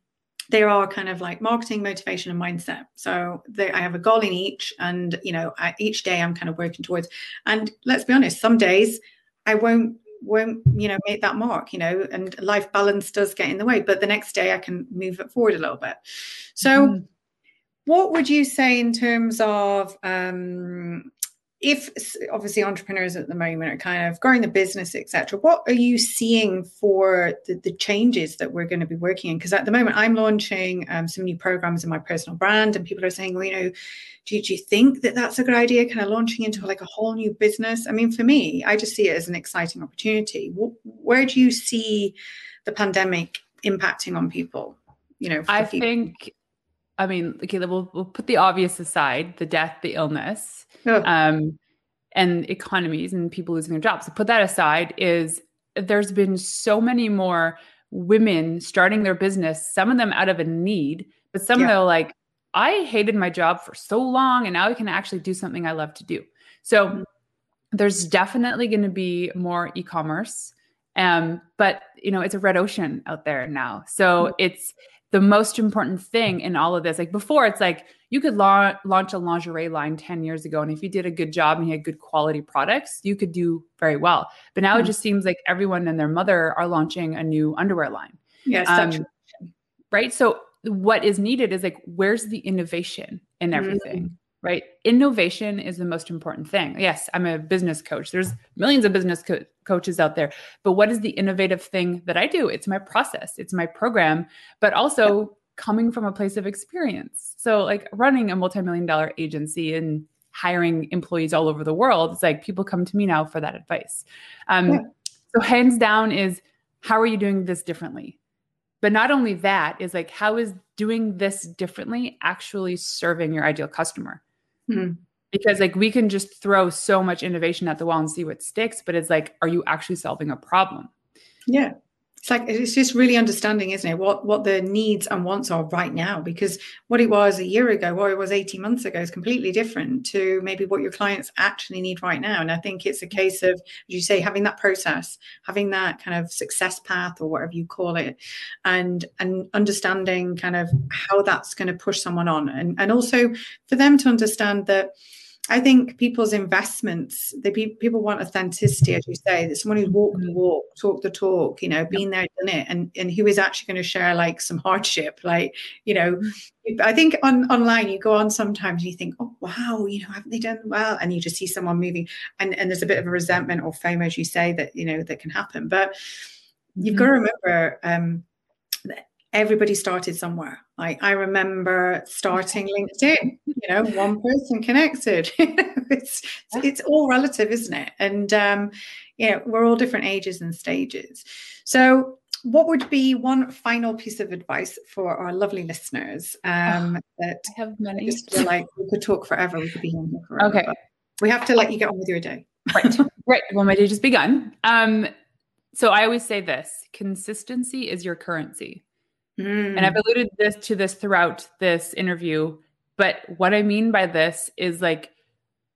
they are kind of like marketing, motivation, and mindset. So they, I have a goal in each, and you know, I, each day I'm kind of working towards. And let's be honest, some days I won't won't you know make that mark you know and life balance does get in the way but the next day i can move it forward a little bit so mm. what would you say in terms of um, if obviously entrepreneurs at the moment are kind of growing the business etc what are you seeing for the, the, changes that we're going to be working in? Because at the moment i'm launching um, some new programs in my personal brand and people are saying well you know do, do you think that that's a good idea? Kind of launching into like a whole new business? I mean for me i just see it as an exciting opportunity. Where do you see the pandemic impacting on people you know i think I mean, okay, we'll, we'll put the obvious aside, the death, the illness, oh. um, and economies and people losing their jobs. So put that aside is there's been so many more women starting their business, some of them out of a need, but some yeah. of them are like, I hated my job for so long and now I can actually do something I love to do. So mm-hmm. there's definitely going to be more e-commerce. Um, but you know, it's a red ocean out there now. So mm-hmm. it's the most important thing in all of this. Like before, it's like you could la- launch a lingerie line 10 years ago. And if you did a good job and you had good quality products, you could do very well. But now mm-hmm. it just seems like everyone and their mother are launching a new underwear line. Yes. Um, right. So what is needed is like, where's the innovation in everything? Mm-hmm right? Innovation is the most important thing. Yes, I'm a business coach. There's millions of business co- coaches out there. But what is the innovative thing that I do? It's my process, it's my program, but also coming from a place of experience. So, like running a multi million dollar agency and hiring employees all over the world, it's like people come to me now for that advice. Um, yeah. So, hands down, is how are you doing this differently? but not only that is like how is doing this differently actually serving your ideal customer mm-hmm. Because like we can just throw so much innovation at the wall and see what sticks but it's like are you actually solving a problem? Yeah. It's like it's just really understanding isn't it what what the needs and wants are right now because what it was a year ago what it was 18 months ago is completely different to maybe what your clients actually need right now. And i think it's a case of as you say having that process having that kind of success path or whatever you call it and and understanding kind of how that's going to push someone on. And and also for them to understand that I think people's investments, they people want authenticity, as you say, that someone who's walked the walk, talked the talk, you know, been there, done it, and and who is actually going to share like some hardship, like you know, mm. I think on online you go on sometimes and you think, oh wow, you know, haven't they done well? And you just see someone moving, and and there's a bit of a resentment or fame, as you say, that you know that can happen, but you've mm-hmm. got to remember. um everybody started somewhere. Like I remember starting LinkedIn, you know, one person connected. [laughs] it's it's all relative, isn't it? And um, yeah, we're all different ages and stages. So what would be one final piece of advice for our lovely listeners? Um, oh, that I have many. just feel like we could talk forever. We could be here forever. Okay, we have to let you get on with your day. right, [laughs] right. Well, my day just begun. Um, so I always say this: consistency is your currency. Mm. And I've alluded this to this throughout this interview, but what I mean by this is like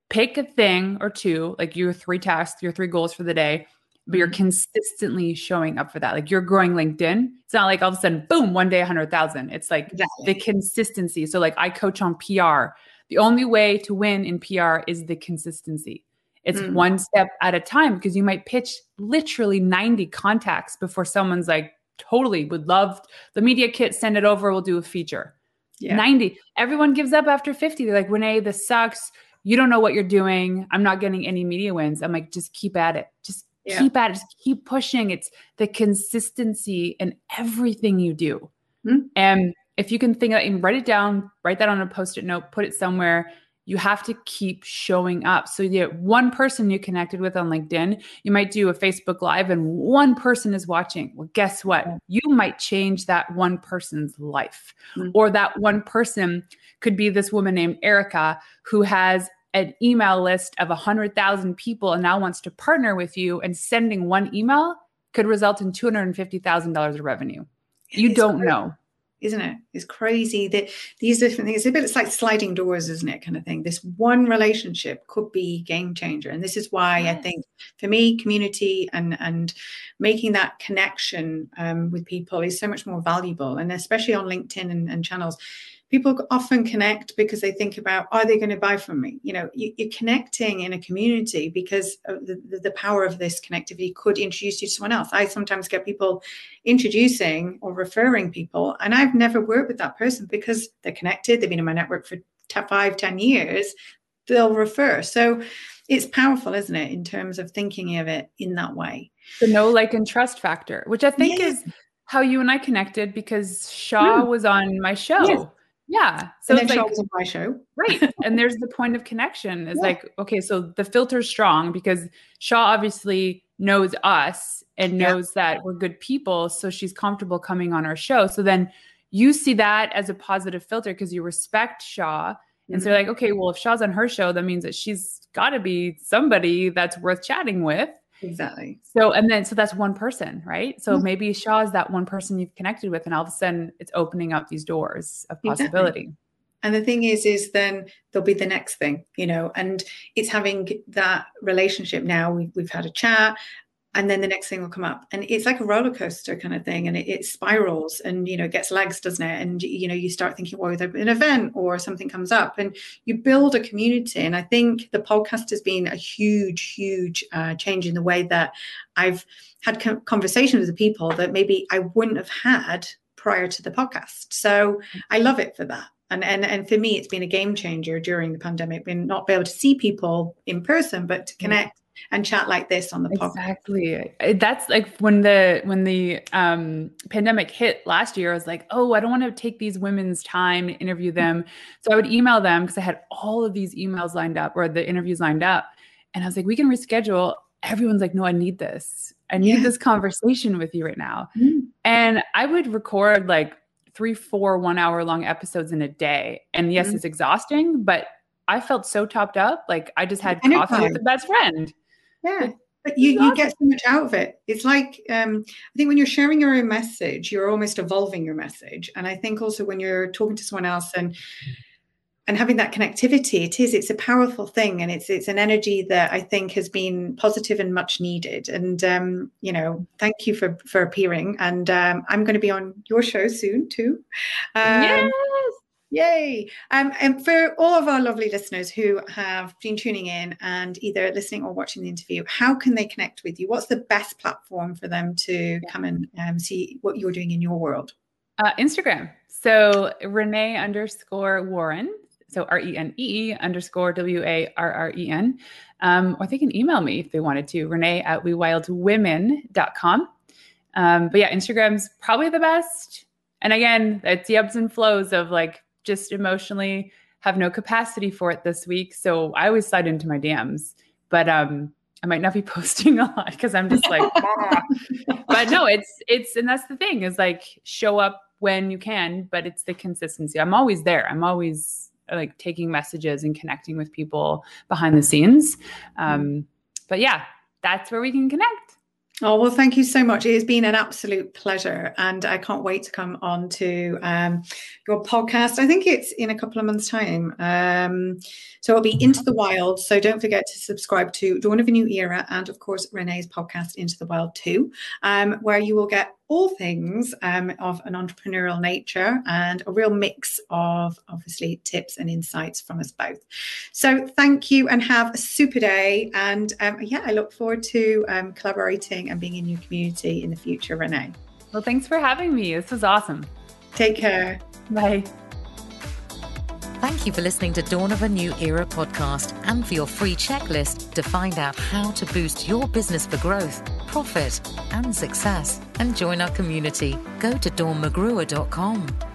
pick a thing or two, like your three tasks, your three goals for the day, but you're mm-hmm. consistently showing up for that. Like you're growing LinkedIn. It's not like all of a sudden, boom, one day 100,000. It's like exactly. the consistency. So like I coach on PR. The only way to win in PR is the consistency. It's mm. one step at a time because you might pitch literally 90 contacts before someone's like, totally would love the media kit, send it over, we'll do a feature. Yeah. 90. Everyone gives up after 50. They're like, Renee, this sucks. You don't know what you're doing. I'm not getting any media wins. I'm like, just keep at it. Just yeah. keep at it. Just keep pushing. It's the consistency in everything you do. Mm-hmm. And if you can think of it and write it down, write that on a post-it note, put it somewhere you have to keep showing up. So you get one person you connected with on LinkedIn, you might do a Facebook Live and one person is watching. Well, guess what? You might change that one person's life. Mm-hmm. Or that one person could be this woman named Erica who has an email list of 100,000 people and now wants to partner with you and sending one email could result in $250,000 of revenue. You don't great. know isn't it? It's crazy that these different things. It's a bit. It's like sliding doors, isn't it? Kind of thing. This one relationship could be game changer, and this is why yes. I think for me, community and and making that connection um, with people is so much more valuable, and especially on LinkedIn and, and channels people often connect because they think about are they going to buy from me you know you, are connecting in a community because the, the, power of this connectivity could introduce you to someone else i sometimes get people introducing or referring people and i've never worked with that person because they're connected they've been in my network for five ten years they'll refer so it's powerful isn't it in terms of thinking of it in that way the know like and trust factor which i think yes. is how you and I connected because Shaw hmm. was on my show. Yes. Yeah. So and it's like, on my show. right. [laughs] And there's the point of connection is yeah. like, okay, so the filter's strong because Shaw obviously knows us and knows yeah. that we're good people. So she's comfortable coming on our show. So then you see that as a positive filter because you respect Shaw. And mm-hmm. so like, okay, well, if Shaw's on her show, that means that she's got to be somebody that's worth chatting with. Exactly. So, and then, so that's one person, right? So mm-hmm. maybe Shaw is that one person you've connected with, and all of a sudden it's opening up these doors of possibility. Exactly. And the thing is, is then there'll be the next thing, you know, and it's having that relationship now. We've, we've had a chat and then the next thing will come up. And it's like a roller coaster kind of thing and it, it, spirals and you know gets legs doesn't it? And you know you start thinking well there's an event or something comes up. And you build a community and i think the podcast has been a huge huge uh, change in the way that i've had conversations with people that maybe i wouldn't have had prior to the podcast. So i love it for that. And, and and for me it's been a game changer during the pandemic being not be able to see people in person but to connect and chat like this on the podcast. Exactly. That's like when the when the um, pandemic hit last year. I was like, oh, I don't want to take these women's time to interview them. So I would email them because I had all of these emails lined up or the interviews lined up, and I was like, we can reschedule. Everyone's like, no, I need this. I need yeah. this conversation with you right now. Mm-hmm. And I would record like three, four one hour long episodes in a day. And yes, mm-hmm. it's exhausting, but I felt so topped up. Like I just had coffee with the best friend. Yeah. but you, you get so much out of it. It's like um, I think when you're sharing your own message, you're almost evolving your message. And I think also when you're talking to someone else and and having that connectivity it is it's a powerful thing and it's it's an energy that i think has been positive and much needed and um, you know thank you for for appearing and um, i'm going to be on your show soon too um, yes Yay. Um, and for all of our lovely listeners who have been tuning in and either listening or watching the interview, how can they connect with you? What's the best platform for them to come and um, see what you're doing in your world? Uh, Instagram. So Renee underscore Warren so R E N E underscore W A R R E N. Um, or they can email me if they wanted to, Renee at wewildwomen.com. Um, but yeah, Instagram's probably the best. And again, it's the ebbs and flows of like just emotionally have no capacity for it this week. So I always slide into my DMs, but um, I might not be [laughs] posting a lot because I'm just like, [laughs] but no, it's it's and that's the thing is like show up when you can, but it's the consistency. I'm always there. I'm always like taking messages and connecting with people behind the scenes. Um, but yeah, that's where we can connect. Oh, well, thank you so much. It has been an absolute pleasure. And I can't wait to come on to um, your podcast. I think it's in a couple of months' time. Um, so it'll be Into the Wild. So don't forget to subscribe to Dawn of a New Era and, of course, Renee's podcast, Into the Wild too, um, where you will get all things um, of an entrepreneurial nature and a real mix of obviously tips and insights from us both. So thank you and have a super day. And um, yeah, I look forward to um, collaborating and being in your community in the future, Renee. Well, thanks for having me. This was awesome. Take care. Bye. Thank you for listening to Dawn of a New Era podcast and for your free checklist to find out how to boost your business for growth, profit, and success. And join our community. Go to dawnmcgruer.com.